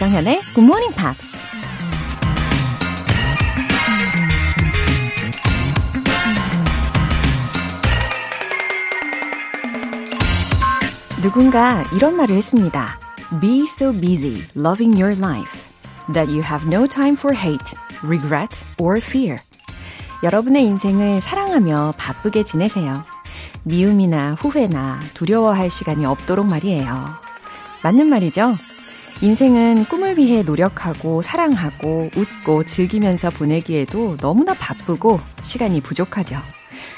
조정현의 Good Morning Pops. 누군가 이런 말을 했습니다. Be so busy loving your life that you have no time for hate, regret, or fear. 여러분의 인생을 사랑하며 바쁘게 지내세요. 미움이나 후회나 두려워할 시간이 없도록 말이에요. 맞는 말이죠? 인생은 꿈을 위해 노력하고 사랑하고 웃고 즐기면서 보내기에도 너무나 바쁘고 시간이 부족하죠.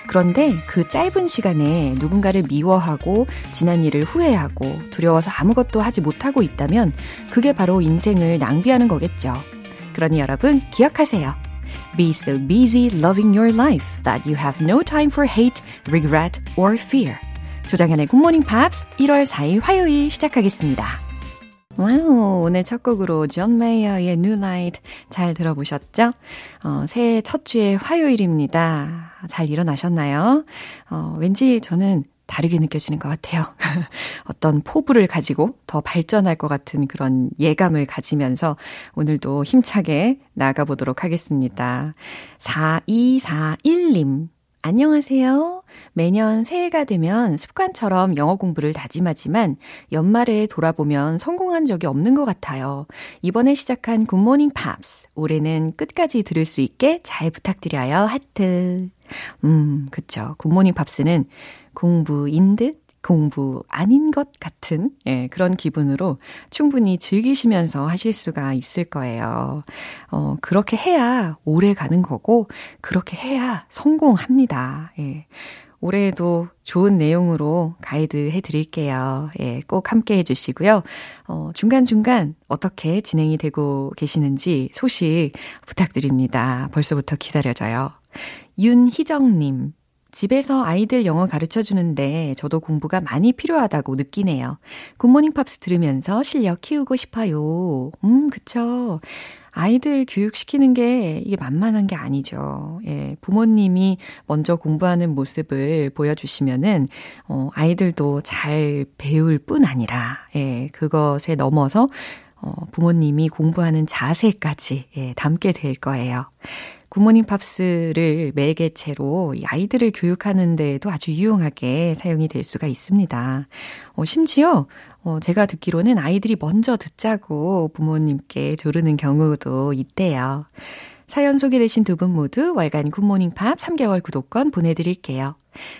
그런데 그 짧은 시간에 누군가를 미워하고 지난 일을 후회하고 두려워서 아무것도 하지 못하고 있다면 그게 바로 인생을 낭비하는 거겠죠. 그러니 여러분 기억하세요. Be so busy loving your life that you have no time for hate, regret, or fear. 조정현의 굿모닝 팝스 1월 4일 화요일 시작하겠습니다. Wow, 오늘 첫 곡으로 존 메이어의 New Light 잘 들어보셨죠? 어, 새해 첫 주의 화요일입니다. 잘 일어나셨나요? 어, 왠지 저는 다르게 느껴지는 것 같아요. 어떤 포부를 가지고 더 발전할 것 같은 그런 예감을 가지면서 오늘도 힘차게 나가보도록 하겠습니다. 4241님. 안녕하세요. 매년 새해가 되면 습관처럼 영어 공부를 다짐하지만 연말에 돌아보면 성공한 적이 없는 것 같아요. 이번에 시작한 굿모닝 팝스. 올해는 끝까지 들을 수 있게 잘 부탁드려요. 하트. 음, 그쵸. 굿모닝 팝스는 공부인 듯 공부 아닌 것 같은 예, 그런 기분으로 충분히 즐기시면서 하실 수가 있을 거예요. 어, 그렇게 해야 오래 가는 거고 그렇게 해야 성공합니다. 예. 올해에도 좋은 내용으로 가이드 해 드릴게요. 예, 꼭 함께 해 주시고요. 어, 중간중간 어떻게 진행이 되고 계시는지 소식 부탁드립니다. 벌써부터 기다려져요. 윤희정님, 집에서 아이들 영어 가르쳐 주는데 저도 공부가 많이 필요하다고 느끼네요. 굿모닝 팝스 들으면서 실력 키우고 싶어요. 음, 그쵸. 아이들 교육시키는 게 이게 만만한 게 아니죠. 예, 부모님이 먼저 공부하는 모습을 보여주시면은, 어, 아이들도 잘 배울 뿐 아니라, 예, 그것에 넘어서, 어, 부모님이 공부하는 자세까지, 예, 담게 될 거예요. 굿모닝 팝스를 매개체로 아이들을 교육하는 데에도 아주 유용하게 사용이 될 수가 있습니다. 어, 심지어 어, 제가 듣기로는 아이들이 먼저 듣자고 부모님께 조르는 경우도 있대요. 사연 소개되신 두 분 모두 월간 굿모닝 팝스 3개월 구독권 보내드릴게요.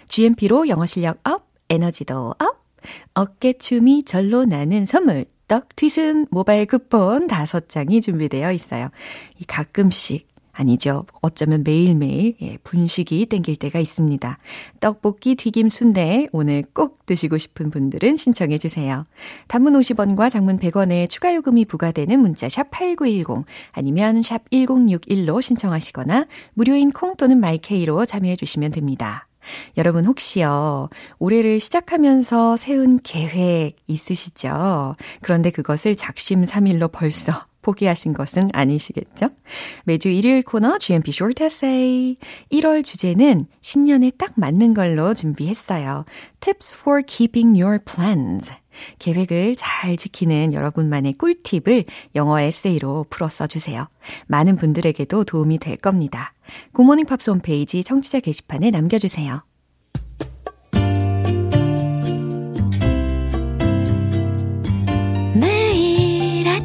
GMP로 영어 실력 up, 에너지도 up, 어깨춤이 절로 나는 선물, 떡튀순 모바일 쿠폰 5장이 준비되어 있어요. 이 가끔씩 아니죠. 어쩌면 매일매일 예, 분식이 땡길 때가 있습니다. 떡볶이, 튀김, 순대 오늘 꼭 드시고 싶은 분들은 신청해 주세요. 단문 50원과 장문 100원의 추가 요금이 부과되는 문자 샵 8910 아니면 샵 1061로 신청하시거나 무료인 콩 또는 마이케이로 참여해 주시면 됩니다. 여러분 혹시요, 올해를 시작하면서 세운 계획 있으시죠? 그런데 그것을 작심 삼일로 벌써 포기하신 것은 아니시겠죠? 매주 일요일 코너 GMP Short Essay 1월 주제는 신년에 딱 맞는 걸로 준비했어요. Tips for keeping your plans. 계획을 잘 지키는 여러분만의 꿀팁을 영어 에세이로 풀어 써주세요. 많은 분들에게도 도움이 될 겁니다. 굿모닝 팝스 홈페이지 청취자 게시판에 남겨주세요.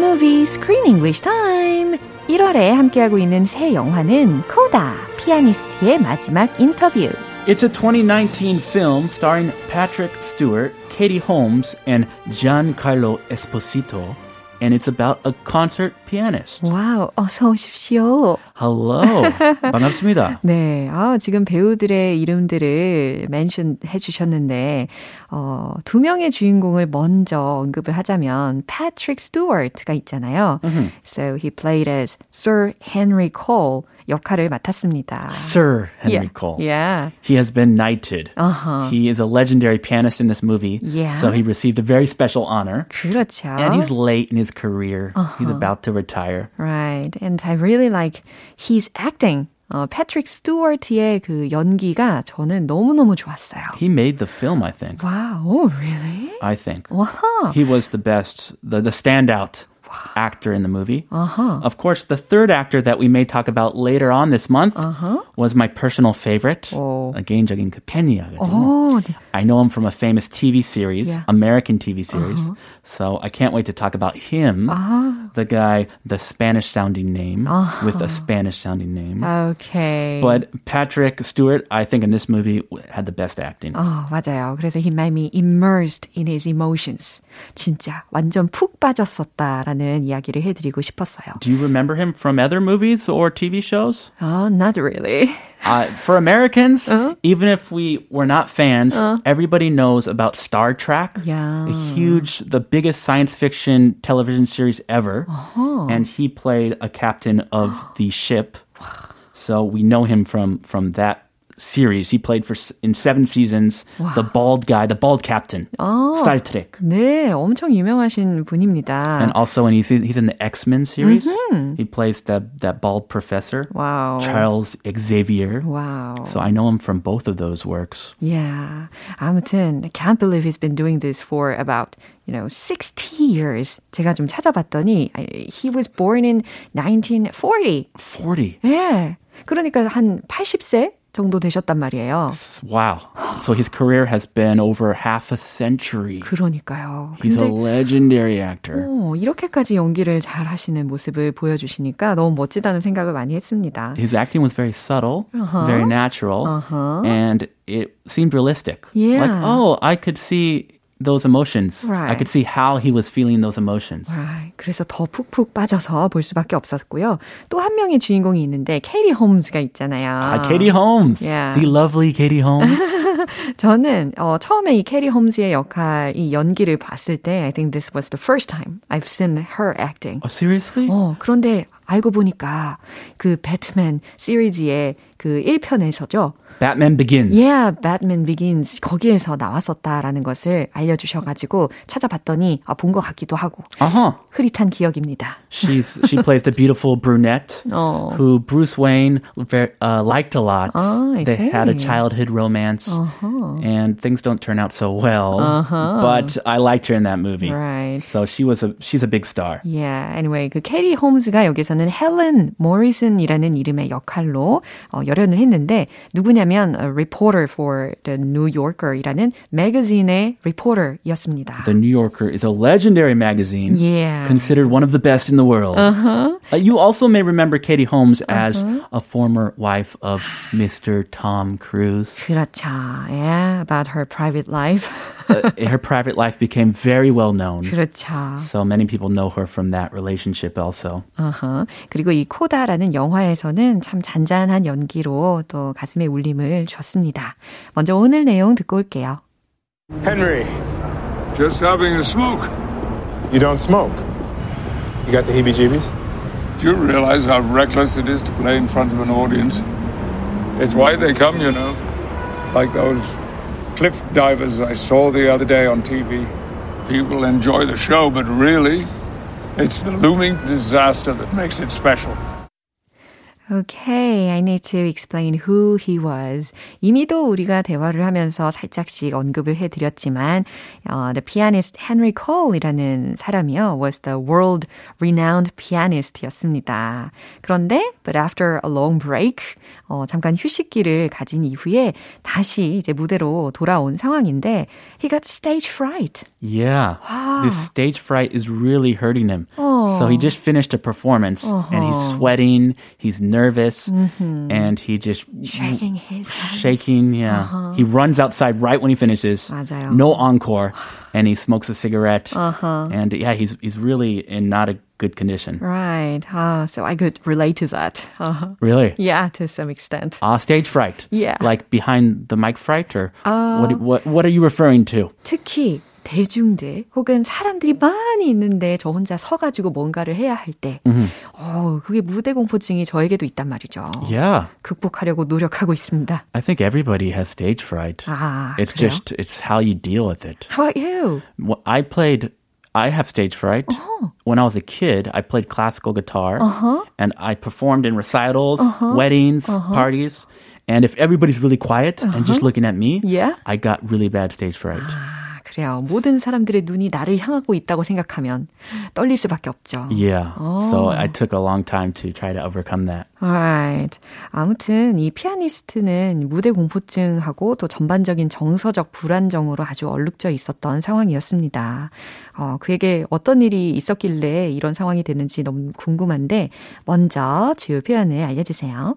movie, Screen English Time. 1월에 함께하고 있는 새 영화는 코다, 피아니스트의 마지막 인터뷰. It's a 2019 film starring Patrick Stewart, Katie Holmes, and Giancarlo Esposito. And it's about a concert pianist. 와우, 어서 오십시오. Hello. 반갑습니다. 네, 아, 지금 배우들의 이름들을 멘션 해 주셨는데, 어, 두 명의 주인공을 먼저 언급을 하자면, Patrick Stewart가 있잖아요. Mm-hmm. So he played as Sir Henry Cole. 역할을 맡았습니다. Sir Henry yeah. Cole. Yeah. He has been knighted. Uh-huh. He is a legendary pianist in this movie. Yeah. So he received a very special honor. 그렇죠. And he's late in his career. He's Uh-huh. about to retire. Right. And I really like his acting. 어, 패트릭 스튜어트의 그 연기가 저는 너무너무 좋았어요. He made the film, I think. Wow, oh, really? I think. 와하. He was the best, the, the standout actor in the movie. Uh-huh. Of course, the third actor that we may talk about later on this month was my personal favorite. 오. 어, 개인적인 그 팬이야. 어, 네. I know him from a famous TV series, Yeah. American TV series. So I can't wait to talk about him, the guy, the Spanish sounding name with a Spanish sounding name. Okay. But Patrick Stewart, I think in this movie had the best acting. 어, 맞아요. 그래서 he made me immersed in his emotions. 진짜 완전 푹 빠졌었다라는 이야기를 해드리고 싶었어요. Do you remember him from other movies or TV shows? Oh, not really. Uh, for Americans, even if we were not fans, everybody knows about Star Trek. Yeah. A huge, the biggest science fiction television series ever. And he played a captain of the ship. So we know him from, from that series. He played for s- in seven seasons the bald guy, the bald captain. Star Trek. 네, 엄청 유명하신 분입니다. And also, when he's, he's in the X Men series, he plays that, that bald professor, 와우. Charles Xavier. 와우. So I know him from both of those works. Yeah. 아무튼 I can't believe he's been doing this for about you know 60 years. 제가 좀 찾아봤더니 I- he was born in 1940. 40. 예. 그러니까 한 80세 정도 되셨단 말이에요. Wow. So his career has been over half a century. 그러니까요. He's a legendary actor. 어, 이렇게까지 연기를 잘 하시는 모습을 보여주시니까 너무 멋지다는 생각을 많이 했습니다. His acting was very subtle, very natural, Uh-huh. and it seemed realistic. Yeah. Like, oh, I could see those emotions. I Right. could see how he was feeling those emotions. 아, 그래서 더 푹푹 빠져서 볼 수밖에 없었고요. 또 한 명의 주인공이 있는데 케리 홈즈가 있잖아요. Ah, Katie Holmes. Yeah. The lovely Katie Holmes. 저는 어, 처음에 이 캐리 홈즈의 역할, 이 연기를 봤을 때 I think this was the first time I've seen her acting. oh, seriously? 어, 그런데 알고 보니까 그 배트맨 시리즈의 그 1편에서죠. Batman Begins. Yeah, Batman Begins 거기에서 나왔었다라는 것을 알려주셔가지고 찾아봤더니 아, 본 것 같기도 하고 Uh-huh. 흐릿한 기억입니다. She's she plays the beautiful brunette Oh. who Bruce Wayne uh, liked a lot. Oh, I they had a see. childhood romance, Uh-huh. and things don't turn out so well. But I liked her in that movie. Right. So she was a she's a big star. Yeah, anyway, 그 캐리 홈즈가 여기서는 헬렌 모리슨이라는 이름의 역할로 어, 열연을 했는데 누구냐면 a reporter for the New Yorker이라는 매거진의 리포터였습니다. The New Yorker is a legendary magazine. Yeah. Considered one of the best in the world. Uh-huh. you also may remember Katie Holmes as a former wife of Mr. Tom Cruise. 그렇죠. Yeah, about her private life. Uh, her private life became very well known. 그렇죠. So many people know her from that relationship also. 어허. 그리고 이 코다라는 영화에서는 참 잔잔한 연기로 또 가슴에 울림을 줬습니다. 먼저 오늘 내용 듣고 올게요. Henry, Just having a smoke. you don't smoke. You got the heebie jeebies? Do you realize how reckless it is to play in front of an audience? It's why they come, you know. Like those cliff divers I saw the other day on TV. People enjoy the show, but really, it's the looming disaster that makes it special. Okay, I need to explain who he was. 이미도 우리가 대화를 하면서 살짝씩 언급을 해드렸지만, uh, the pianist Henry Cole이라는 사람이요, was the world-renowned pianist였습니다. 그런데, but after a long break, 어, 잠깐 휴식기를 가진 이후에 다시 이제 무대로 돌아온 상황인데, he got stage fright. Yeah. Wow. This stage fright is really hurting him. Oh. So he just finished a performance and he's sweating, he's nervous, and he just Shaking his hands. shaking. Yeah. He runs outside right when he finishes. 맞아요. No encore. And he smokes a cigarette. And yeah, he's he's really in not a good condition. Right. Ah, so I could relate to that. Uh-huh. Really? Yeah, to some extent. Ah, stage fright. Yeah. Like behind the mic fright, or what, what? What are you referring to? 특히 대중들 혹은 사람들이 많이 있는데 저 혼자 서가지고 뭔가를 해야 할 때, 어, 그게 무대 공포증이 저에게도 있단 말이죠. Yeah, 극복하려고 노력하고 있습니다. I think everybody has stage fright. 아, it's 그래요? just it's how you deal with it. How about you? Well, I played. I have stage fright. When I was a kid, I played classical guitar, and I performed in recitals, weddings, parties. And if everybody's really quiet and just looking at me, Yeah? I got really bad stage fright. 아, 그래요. 모든 사람들의 눈이 나를 향하고 있다고 생각하면 떨릴 수밖에 없죠. Yeah. So I took a long time to try to overcome that. Alright. 아무튼 이 피아니스트는 무대 공포증하고 또 전반적인 정서적 불안정으로 아주 얼룩져 있었던 상황이었습니다. 어, 그에게 어떤 일이 있었길래 이런 상황이 됐는지 너무 궁금한데 먼저 주요 표현을 알려주세요.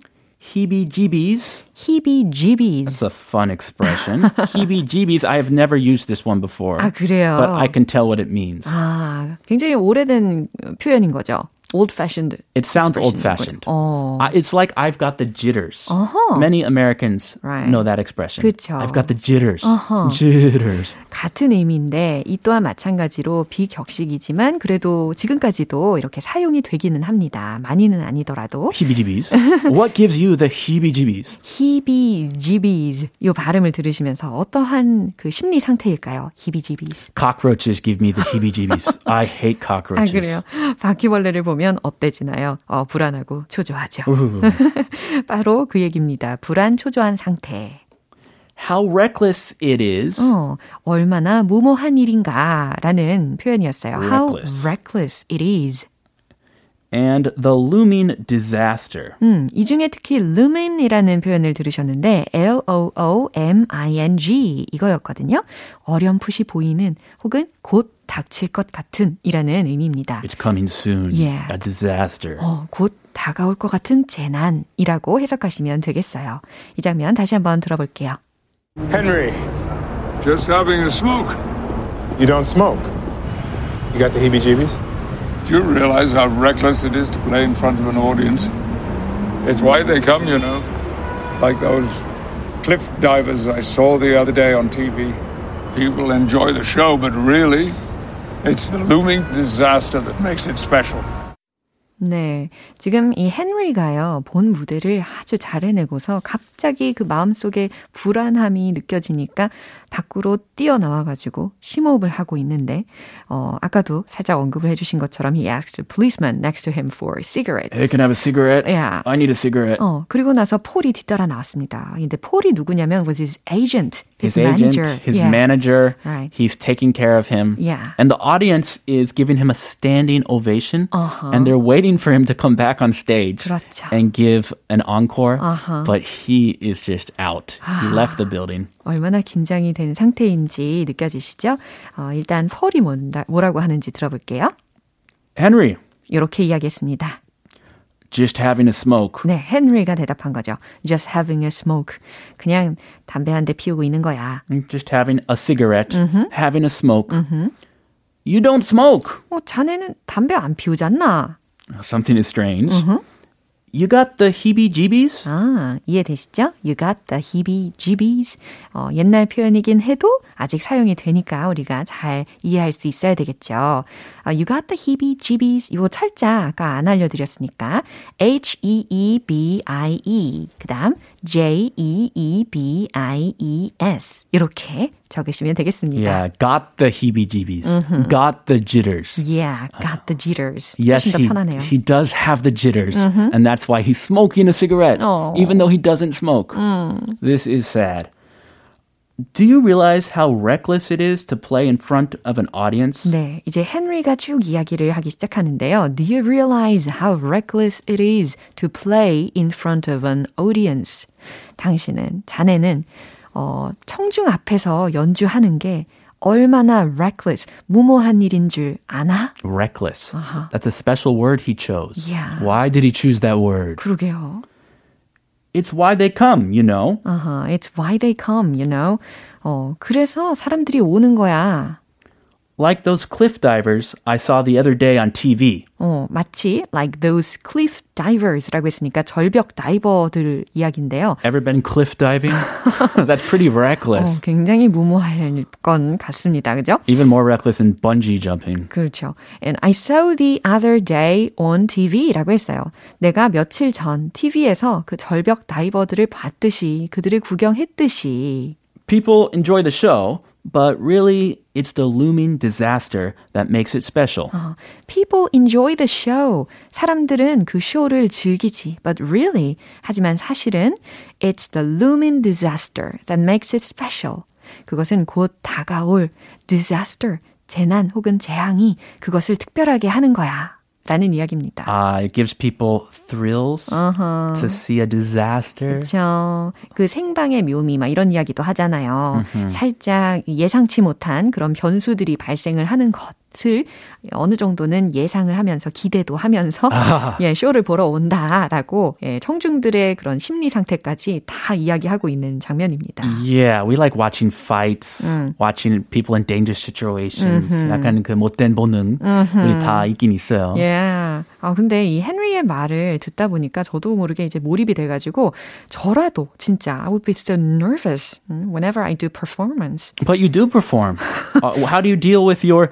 Heebie-jeebies. 히비지비즈. It's a fun expression. Heebie-jeebies. I have never used this one before. 아, 그래요? But I can tell what it means. 아, 굉장히 오래된 표현인 거죠. old fashioned. It sounds old fashioned. 어. it's like I've got the jitters. Uh-huh. Many Americans Right. know that expression. 그쵸. I've got the jitters. Uh-huh. Jitters. 같은 의미인데 이 또한 마찬가지로 비격식이지만 그래도 지금까지도 이렇게 사용이 되기는 합니다. 많이는 아니더라도 Heebie-jeebies. what gives you the heebie-jeebies? 히비지비즈 요 발음을 들으시면서 어떠한 그 심리 상태일까요? 히비지비즈. Cockroaches give me the heebie-jeebies. I hate 아 cockroaches. 그래요. 바퀴벌레를 보 면 어때지나요? 어, 불안하고 초조하죠. 바로 그 얘기입니다. 불안 초조한 상태. How reckless it is. 어, 얼마나 무모한 일인가라는 표현이었어요. How Reckless. reckless it is. And the looming disaster. 음, 이 중에 특히 lumin이라는 표현을 들으셨는데 L-O-O-M-I-N-G 이거였거든요. 어렴풋이 보이는 혹은 곧 닥칠 것 같은 이라는 의미입니다. It's coming soon. Yeah. A disaster. 어, 곧 다가올 것 같은 재난이라고 해석하시면 되겠어요. 이 장면 다시 한번 들어볼게요. Henry, Just having a smoke. you don't smoke. You got the heebie jeebies? Do you realize how reckless it is to play in front of an audience? It's why they come, you know. Like those cliff divers I saw the other day on TV. People enjoy the show, but really, it's the looming disaster that makes it special. 네. 지금 이 헨리가요, 본 무대를 아주 잘 해내고서 갑자기 그 마음속에 불안함이 느껴지니까 밖으로 뛰어나와가지고 심호흡을 하고 있는데, 어, 아까도 살짝 언급을 해주신 것처럼 he asked the policeman next to him for cigarettes. Hey, can I have a cigarette? Yeah. I need a cigarette. 어, 그리고 나서 폴이 뒤따라 나왔습니다. 근데 폴이 누구냐면 was his agent, his, his agent, manager. his Yeah. manager. Right. He's taking care of him. Yeah. And the audience is giving him a standing ovation. Uh-huh. And they're waiting for him to come back on stage 그렇죠. and give an encore. Uh-huh. But he is just out. he left the building. 얼마나 긴장이 된 상태인지 느껴지시죠? 어, 일단 폴이 뭔다, 뭐라고 하는지 들어볼게요. Henry, 이렇게 이야기했습니다. just having a smoke. 네, 헨리가 대답한 거죠. Just having a smoke. 그냥 담배 한 대 피우고 있는 거야. Just having a cigarette. Mm-hmm. Having a smoke. You don't smoke. 어, 자네는 담배 안 않나? Something is strange. Mm-hmm. You got the heebie-jeebies? 아, 이해되시죠? You got the heebie-jeebies. 어, 옛날 표현이긴 해도 아직 사용이 되니까 우리가 잘 이해할 수 있어야 되겠죠. 아, you got the heebie-jeebies. 이거 철자 아까 안 알려드렸으니까 H-E-E-B-I-E 그 다음 J-E-E-B-I-E-S 이렇게 적으시면 되겠습니다. Yeah, got the heebie-jeebies. Mm-hmm. Got the jitters. Yeah, got the jitters. Yes, 훨씬 더 he, 편하네요. he does have the jitters, and that's why he's smoking a cigarette, Oh. even though he doesn't smoke. This is sad. Do you realize how reckless it is to play in front of an audience? 네, 이제 헨리가 쭉 이야기를 하기 시작하는데요. Do you realize how reckless it is to play in front of an audience? 당신은, 자네는, 어, 청중 앞에서 연주하는 게 얼마나 reckless, 무모한 일인 줄 아나? Reckless. That's a special word he chose. Yeah. Why did he choose that word? 그러게요. It's why they come, you know. Uh-huh. It's why they come, you know. 어, 그래서 사람들이 오는 거야. Like those cliff divers I saw the other day on TV. 어, 마치 like those cliff divers라고 했으니까 절벽 다이버들 이야기인데요. Ever been cliff diving? That's pretty 어, reckless. 굉장히 무모할 건 같습니다. 그죠? Even more reckless than bungee jumping. 그렇죠. And I saw the other day on TV라고 했어요. 내가 며칠 전 TV에서 그 절벽 다이버들을 봤듯이 그들을 구경했듯이 People enjoy the show, but really it's the looming disaster that makes it special. 어, people enjoy the show. 사람들은 그 쇼를 즐기지. But really, 하지만 사실은 it's the looming disaster that makes it special. 그것은 곧 다가올 disaster, 재난 혹은 재앙이 그것을 특별하게 하는 거야. 라는 이야기입니다. Uh, it gives people thrills to see a disaster. 그렇죠. 그 생방의 묘미 막 이런 이야기도 하잖아요. 살짝 예상치 못한 그런 변수들이 발생을 하는 것 을 어느 정도는 예상을 하면서 기대도 하면서 예, 쇼를 보러 온다라고 예, 청중들의 그런 심리 상태까지 다 이야기하고 있는 장면입니다. Yeah, we like watching fights, watching people in dangerous situations. 약간 그 못된 본능 우리 다 있긴 있어요. 예. 아, 근데 이 헨리의 말을 듣다 보니까 저도 모르게 이제 몰입이 돼가지고 저라도 진짜 I would be so nervous whenever I do performance. But you do perform. uh, how do you deal with your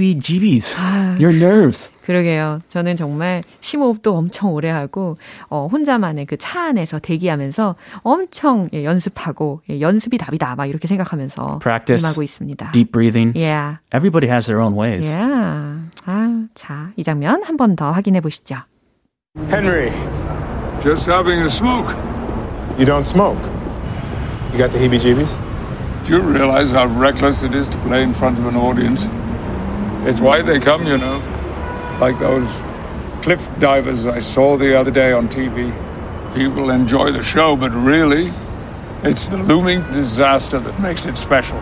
heebie-jeebies, your nerves? 그러게요. 저는 정말 심호흡도 엄청 오래 하고 어, 혼자만의 그 차 안에서 대기하면서 엄청 예, 연습하고 예, 연습이 답이다 막 이렇게 생각하면서 Practice. 임하고 있습니다. Deep breathing. Yeah. Everybody has their own ways. Yeah. 아, 자, 이 장면 한 번 더 확인해 보시죠. Henry, Just having a smoke. you don't smoke. You got the heebie-jeebies? Do you realize how reckless it is to play in front of an audience? It's why they come, you know. Like those cliff divers I saw the other day on TV. People enjoy the show, but really, it's the looming disaster that makes it special.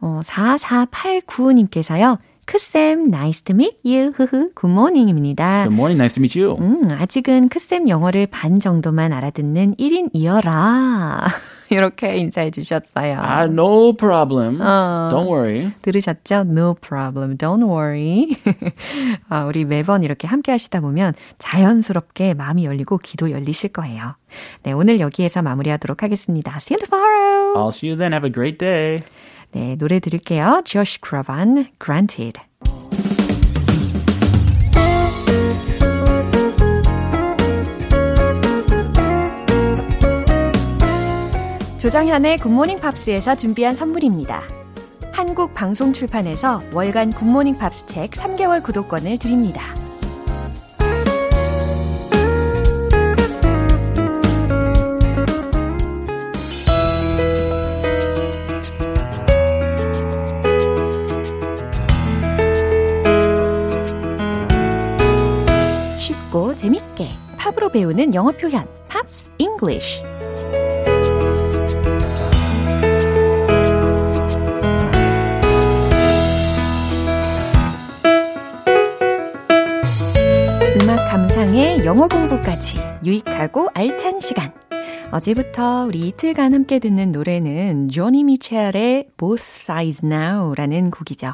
어, 4489님께서요. 크쌤, nice to meet you. 흐흐, 굿모닝입니다. Good morning. Nice to meet you. 음, 아직은 크쌤 영어를 반 정도만 알아듣는 1인이어라. 이렇게 인사해 주셨어요. Ah, no problem. 어. Don't worry. 들으셨죠? No problem. Don't worry. 아, 우리 매번 이렇게 함께 하시다 보면 자연스럽게 마음이 열리고 귀도 열리실 거예요. 네, 오늘 여기에서 마무리하도록 하겠습니다. See you tomorrow. I'll see you then. Have a great day. 네, 노래 들을게요. Josh Groban, Granted. 조정현의 굿모닝 팝스에서 준비한 선물입니다. 한국 방송 출판에서 월간 굿모닝 팝스 책 3개월 구독권을 드립니다. 쉽고 재밌게 팝으로 배우는 영어 표현 Pops English 음악 감상에 영어 공부까지 유익하고 알찬 시간. 어제부터 우리 이틀간 함께 듣는 노래는 조니 미첼의 Both Sides Now라는 곡이죠.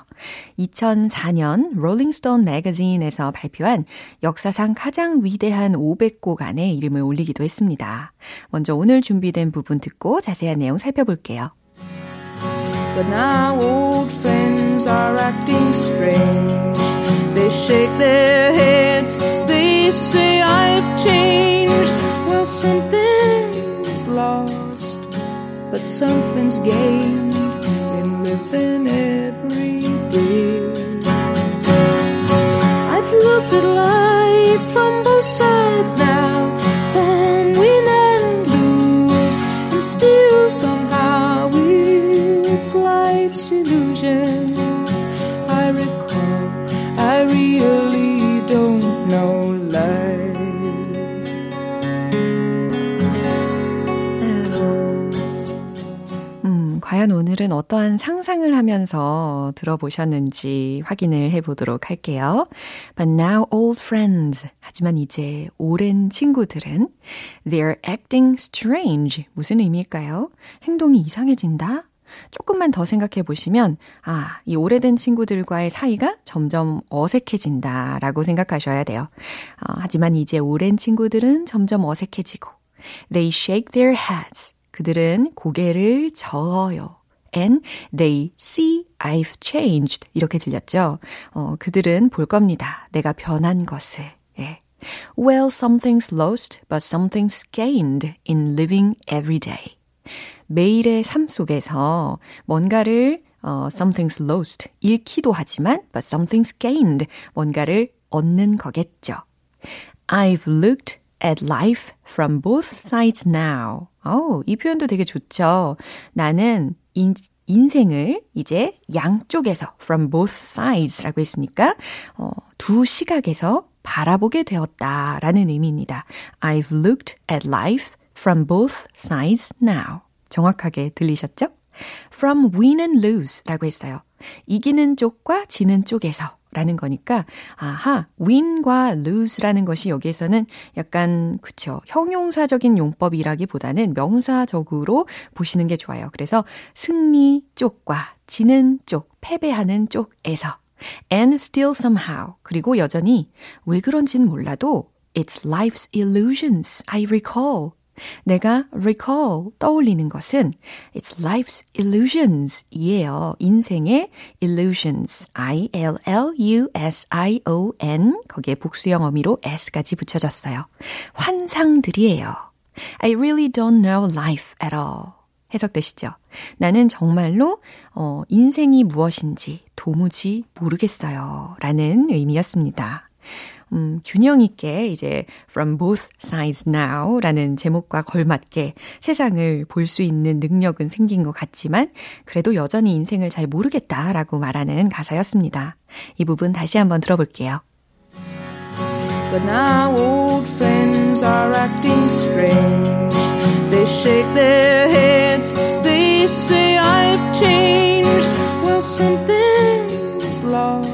2004년 롤링스톤 매거진에서 발표한 역사상 가장 위대한 500곡 안에 이름을 올리기도 했습니다. 먼저 오늘 준비된 부분 듣고 자세한 내용 살펴볼게요. But now old friends are acting strange. They shake their heads, they say I've changed. Well, something's lost, but something's gained in living every day. I've looked at life from both sides now, from win and lose, and still somehow it's life's illusions. I recall, I really don't know 과연 오늘은 어떠한 상상을 하면서 들어보셨는지 확인을 해보도록 할게요. But now old friends. 하지만 이제 오랜 친구들은 They're acting strange. 무슨 의미일까요? 행동이 이상해진다? 조금만 더 생각해 보시면, 아, 이 오래된 친구들과의 사이가 점점 어색해진다 라고 생각하셔야 돼요. 어, 하지만 이제 오랜 친구들은 점점 어색해지고, they shake their heads. 그들은 고개를 저어요. And they see I've changed. 이렇게 들렸죠? 어, 그들은 볼 겁니다. 내가 변한 것을. 예. Well, something's lost, but something's gained in living every day. 매일의 삶 속에서 뭔가를 어, something's lost, 잃기도 하지만 but something's gained, 뭔가를 얻는 거겠죠. I've looked at life from both sides now. 어, 이 표현도 되게 좋죠. 나는 인, 인생을 이제 양쪽에서 from both sides라고 했으니까 어, 두 시각에서 바라보게 되었다라는 의미입니다. I've looked at life from both sides now. 정확하게 들리셨죠? From win and lose라고 했어요. 이기는 쪽과 지는 쪽에서 라는 거니까, 아하, win과 lose라는 것이 여기에서는 약간, 그쵸, 형용사적인 용법이라기보다는 명사적으로 보시는 게 좋아요. 그래서 승리 쪽과 지는 쪽, 패배하는 쪽에서 and still somehow. 그리고 여전히 왜 그런지는 몰라도 It's life's illusions, I recall. 내가 recall, 떠올리는 것은 it's life's illusions 이에요. 인생의 illusions, I-L-L-U-S-I-O-N 거기에 복수형 어미로 s까지 붙여졌어요. 환상들이에요. I really don't know life at all. 해석되시죠? 나는 정말로 어, 인생이 무엇인지 도무지 모르겠어요. 라는 의미였습니다. 음, 균형 있게 이제 From Both Sides Now 라는 제목과 걸맞게 세상을 볼 수 있는 능력은 생긴 것 같지만 그래도 여전히 인생을 잘 모르겠다라고 말하는 가사였습니다. 이 부분 다시 한번 들어볼게요. But now old friends are acting strange. They shake their heads, they say I've changed. Well, something's lost,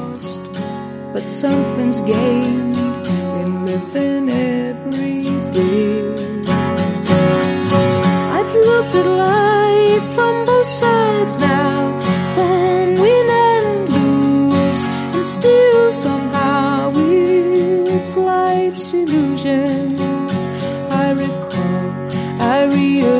but something's gained in living every day. I've looked at life from both sides now, from win and lose, and still somehow it's life's illusions. I recall, I really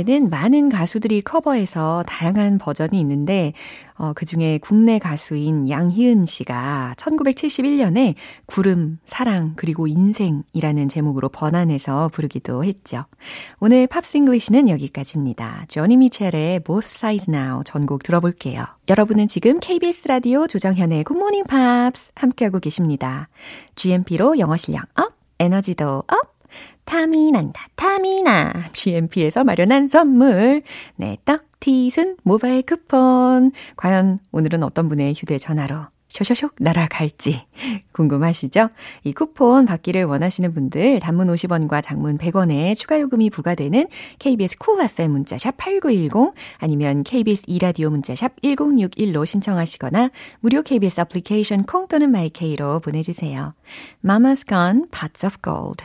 노래는 많은 가수들이 커버해서 다양한 버전이 있는데 어, 그중에 국내 가수인 양희은 씨가 1971년에 구름, 사랑, 그리고 인생이라는 제목으로 번안해서 부르기도 했죠. 오늘 Pops English는 여기까지입니다. 조니 미첼의 Both Sides Now 전곡 들어볼게요. 여러분은 지금 KBS 라디오 조정현의 굿모닝 팝스 함께하고 계십니다. GMP로 영어 실력 up, 에너지도 up, 탐이 난다, 탐이 나. GMP에서 마련한 선물. 네, 떡티순 모바일 쿠폰. 과연 오늘은 어떤 분의 휴대전화로 쇼쇼쇼 날아갈지 궁금하시죠? 이 쿠폰 받기를 원하시는 분들 단문 50원과 장문 100원에 추가 요금이 부과되는 KBS cool FM 문자샵 8910 아니면 KBS 2라디오 문자샵 1061로 신청하시거나 무료 KBS 애플리케이션 콩 또는 마이케이로 보내주세요. Mamas Gun, Pots of Gold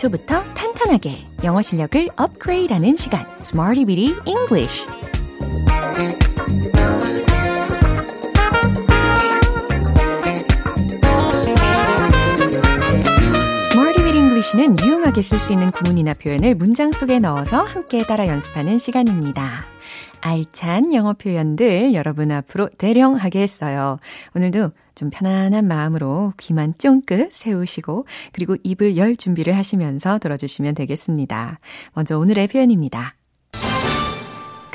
기초부터 탄탄하게 영어 실력을 업그레이드하는 시간 Smarty Bitty English English는 유용하게 쓸 수 있는 구문이나 표현을 문장 속에 넣어서 함께 따라 연습하는 시간입니다. 알찬 영어 표현들 여러분 앞으로 대령하게 했어요. 오늘도 좀 편안한 마음으로 귀만 쫑긋 세우시고 그리고 입을 열 준비를 하시면서 들어주시면 되겠습니다. 먼저 오늘의 표현입니다.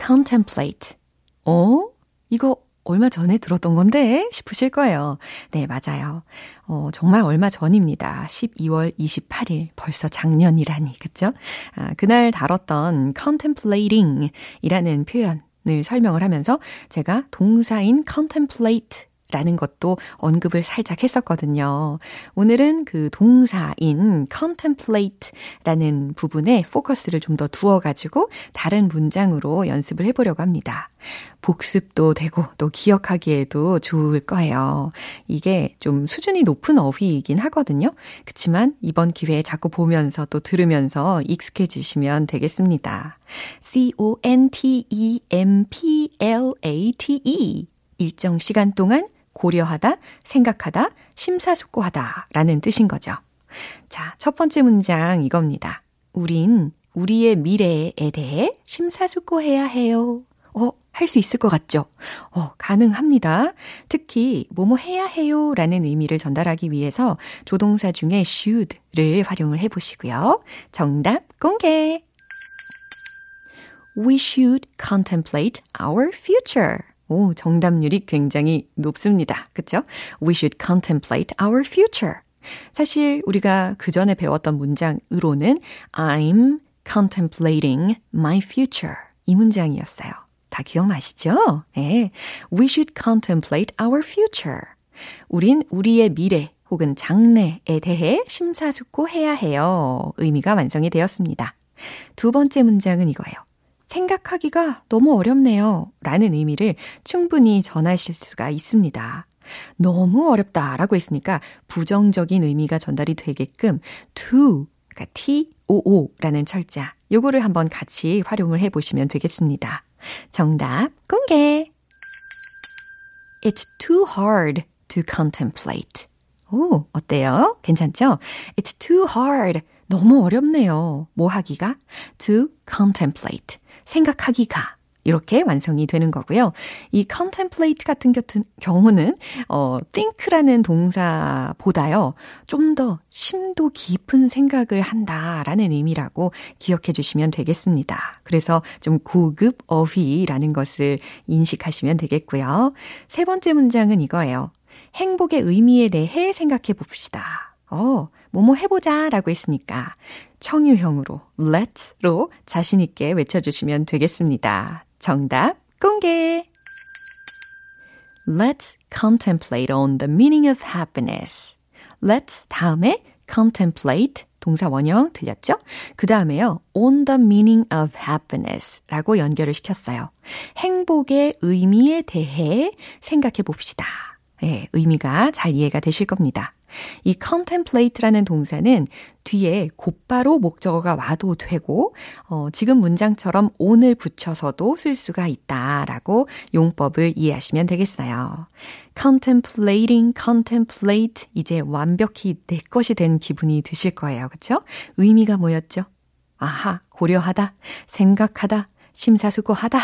contemplate. 어? 이거 얼마 전에 들었던 건데 싶으실 거예요. 네, 맞아요. 어, 정말 얼마 전입니다. 12월 28일. 벌써 작년이라니, 그쵸? 아, 그날 다뤘던 contemplating 이라는 표현 을 설명을 하면서 제가 동사인 contemplate 라는 것도 언급을 살짝 했었거든요. 오늘은 그 동사인 contemplate 라는 부분에 포커스를 좀 더 두어가지고 다른 문장으로 연습을 해보려고 합니다. 복습도 되고 또 기억하기에도 좋을 거예요. 이게 좀 수준이 높은 어휘이긴 하거든요. 그치만 이번 기회에 자꾸 보면서 또 들으면서 익숙해지시면 되겠습니다. C-O-N-T-E-M-P-L-A-T-E 일정 시간 동안 고려하다, 생각하다, 심사숙고하다 라는 뜻인 거죠. 자, 첫 번째 문장 이겁니다. 우린 우리의 미래에 대해 심사숙고해야 해요. 어, 할 수 있을 것 같죠? 어, 가능합니다. 특히, 뭐뭐 해야 해요 라는 의미를 전달하기 위해서 조동사 중에 should를 활용을 해보시고요. 정답 공개! We should contemplate our future. 오, 정답률이 굉장히 높습니다. 그쵸? We should contemplate our future. 사실 우리가 그 전에 배웠던 문장으로는 I'm contemplating my future. 이 문장이었어요. 다 기억나시죠? 네. We should contemplate our future. 우린 우리의 미래 혹은 장래에 대해 심사숙고해야 해요. 의미가 완성이 되었습니다. 두 번째 문장은 이거예요. 생각하기가 너무 어렵네요. 라는 의미를 충분히 전하실 수가 있습니다. 너무 어렵다 라고 했으니까 부정적인 의미가 전달이 되게끔 to, 그러니까 t-o-o 라는 철자, 요거를 한번 같이 활용을 해 보시면 되겠습니다. 정답 공개! It's too hard to contemplate. 오, 어때요? 괜찮죠? It's too hard. 너무 어렵네요. 뭐 하기가? To contemplate. 생각하기가 이렇게 완성이 되는 거고요. 이 contemplate 같은 경우는 어 think라는 동사보다요. 좀 더 심도 깊은 생각을 한다라는 의미라고 기억해 주시면 되겠습니다. 그래서 좀 고급 어휘라는 것을 인식하시면 되겠고요. 세 번째 문장은 이거예요. 행복의 의미에 대해 생각해 봅시다. 어, 뭐뭐 해보자 라고 했으니까 청유형으로 let's로 자신있게 외쳐주시면 되겠습니다. 정답 공개! Let's contemplate on the meaning of happiness. Let's 다음에 contemplate 동사 원형 들렸죠? 그 다음에요. on the meaning of happiness 라고 연결을 시켰어요. 행복의 의미에 대해 생각해 봅시다. 예, 의미가 잘 이해가 되실 겁니다. 이 contemplate라는 동사는 뒤에 곧바로 목적어가 와도 되고, 어, 지금 문장처럼 on을 붙여서도 쓸 수가 있다라고 용법을 이해하시면 되겠어요. contemplating, contemplate, 이제 완벽히 내 것이 된 기분이 드실 거예요. 그쵸? 의미가 뭐였죠? 아하, 고려하다, 생각하다, 심사숙고하다,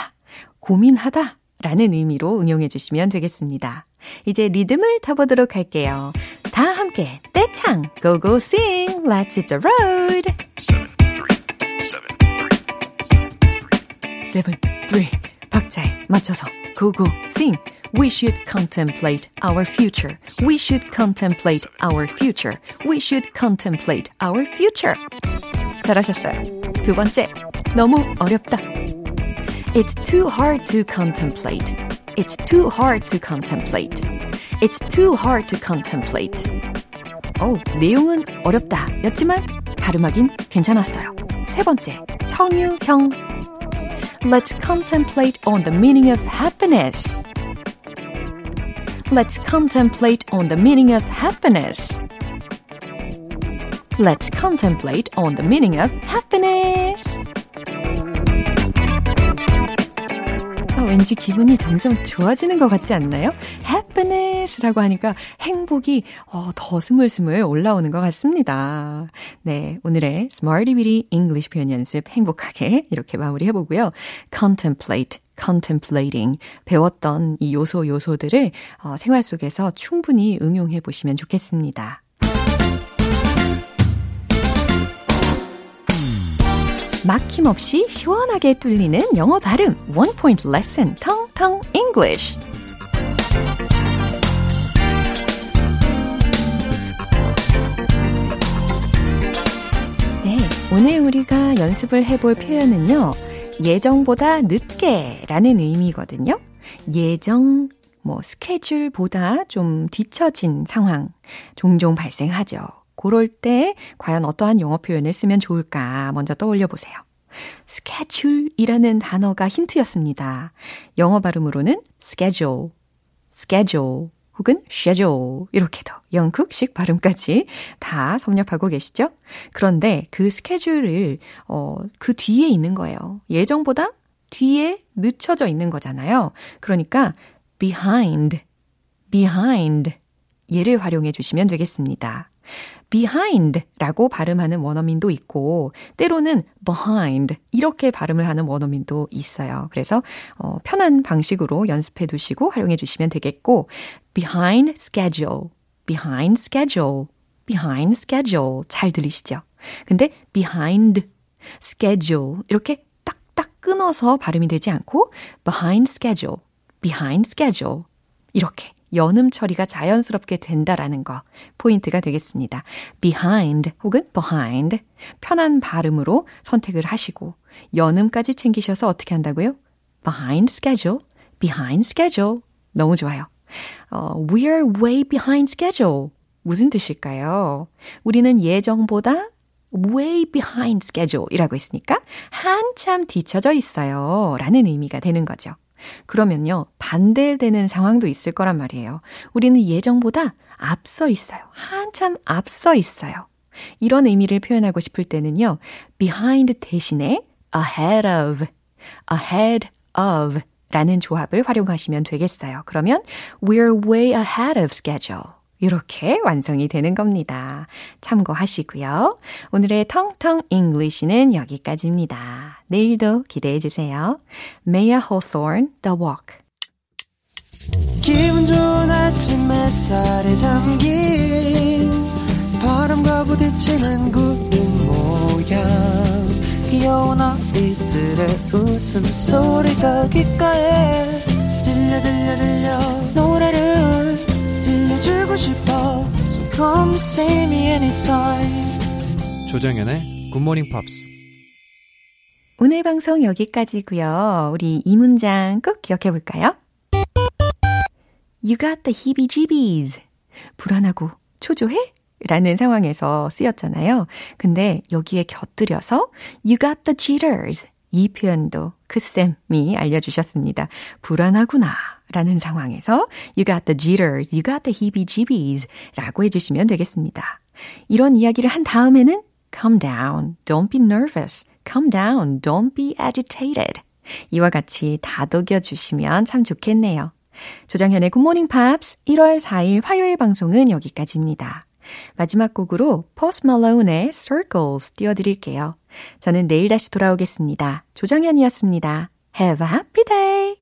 고민하다, 라는 의미로 응용해 주시면 되겠습니다. 이제 리듬을 타보도록 할게요. 다 함께 떼창 고고 sing let's hit the road seven three 박자에 맞춰서 고고 sing We should contemplate our future. We should contemplate our future. We should contemplate our future. 잘하셨어요. 두 번째, 너무 어렵다. It's too hard to contemplate. It's too hard to contemplate. It's too hard to contemplate. 어, 내용은 어렵다. 였지만 발음하긴 괜찮았어요. 세 번째, 청유형. Let's contemplate on the meaning of happiness. Let's contemplate on the meaning of happiness. Let's contemplate on the meaning of happiness. 왠지 기분이 점점 좋아지는 것 같지 않나요? happiness라고 하니까 행복이 어, 더 스물스물 올라오는 것 같습니다. 네, 오늘의 Smarty Bitty English 표현 연습 행복하게 이렇게 마무리해보고요. contemplate, contemplating 배웠던 이 요소 요소들을 어, 생활 속에서 충분히 응용해 보시면 좋겠습니다. 막힘없이 시원하게 뚫리는 영어 발음 원 포인트 레슨 텅텅 English. 네, 오늘 우리가 연습을 해볼 표현은요. 예정보다 늦게라는 의미거든요. 예정 뭐 스케줄보다 좀 뒤처진 상황 종종 발생하죠. 그럴 때 과연 어떠한 영어 표현을 쓰면 좋을까 먼저 떠올려 보세요. 스케줄이라는 단어가 힌트였습니다. 영어 발음으로는 schedule, schedule 혹은 schedule 이렇게도 영국식 발음까지 다 섭렵하고 계시죠? 그런데 그 스케줄을 어, 그 뒤에 있는 거예요. 예정보다 뒤에 늦춰져 있는 거잖아요. 그러니까 behind, behind 얘를 활용해 주시면 되겠습니다. Behind라고 발음하는 원어민도 있고 때로는 behind 이렇게 발음을 하는 원어민도 있어요. 그래서 어, 편한 방식으로 연습해 두시고 활용해 주시면 되겠고 behind schedule, behind schedule, behind schedule 잘 들리시죠? 근데 behind schedule 이렇게 딱딱 끊어서 발음이 되지 않고 behind schedule, behind schedule 이렇게 연음 처리가 자연스럽게 된다라는 거 포인트가 되겠습니다. behind 혹은 behind 편한 발음으로 선택을 하시고 연음까지 챙기셔서 어떻게 한다고요? behind schedule, behind schedule 너무 좋아요. 어, we're way behind schedule 무슨 뜻일까요? 우리는 예정보다 way behind schedule 이라고 했으니까 한참 뒤쳐져 있어요 라는 의미가 되는 거죠. 그러면요, 반대되는 상황도 있을 거란 말이에요. 우리는 예정보다 앞서 있어요. 한참 앞서 있어요. 이런 의미를 표현하고 싶을 때는요, behind 대신에 ahead of, ahead of 라는 조합을 활용하시면 되겠어요. 그러면 we're way ahead of schedule. 이렇게 완성이 되는 겁니다. 참고하시고요. 오늘의 텅텅 English는 여기까지입니다. 내일도 기대해 주세요. Mayer Hawthorne, The Walk. 기분 좋은 아침 햇살에 담긴 바람과 부딪히는 구름 모양 귀여운 아이들의 웃음소리가 귓가에 들려 들려 들려 노래를 들려주고 싶어 So come see me anytime 조정연의 굿모닝 팝스. 오늘 방송 여기까지고요. 우리 이 문장 꼭 기억해 볼까요? You got the heebie-jeebies. 불안하고 초조해? 라는 상황에서 쓰였잖아요. 근데 여기에 곁들여서 You got the jitters. 이 표현도 크쌤이 알려주셨습니다. 불안하구나. 라는 상황에서 You got the jitters, you got the heebie-jeebies 라고 해주시면 되겠습니다. 이런 이야기를 한 다음에는 Calm down, don't be nervous. Calm down, don't be agitated. 이와 같이 다독여 주시면 참 좋겠네요. 조정현의 굿모닝 팝스 1월 4일 화요일 방송은 여기까지입니다. 마지막 곡으로 Post Malone의 Circles 띄워드릴게요. 저는 내일 다시 돌아오겠습니다. 조정현이었습니다. Have a happy day!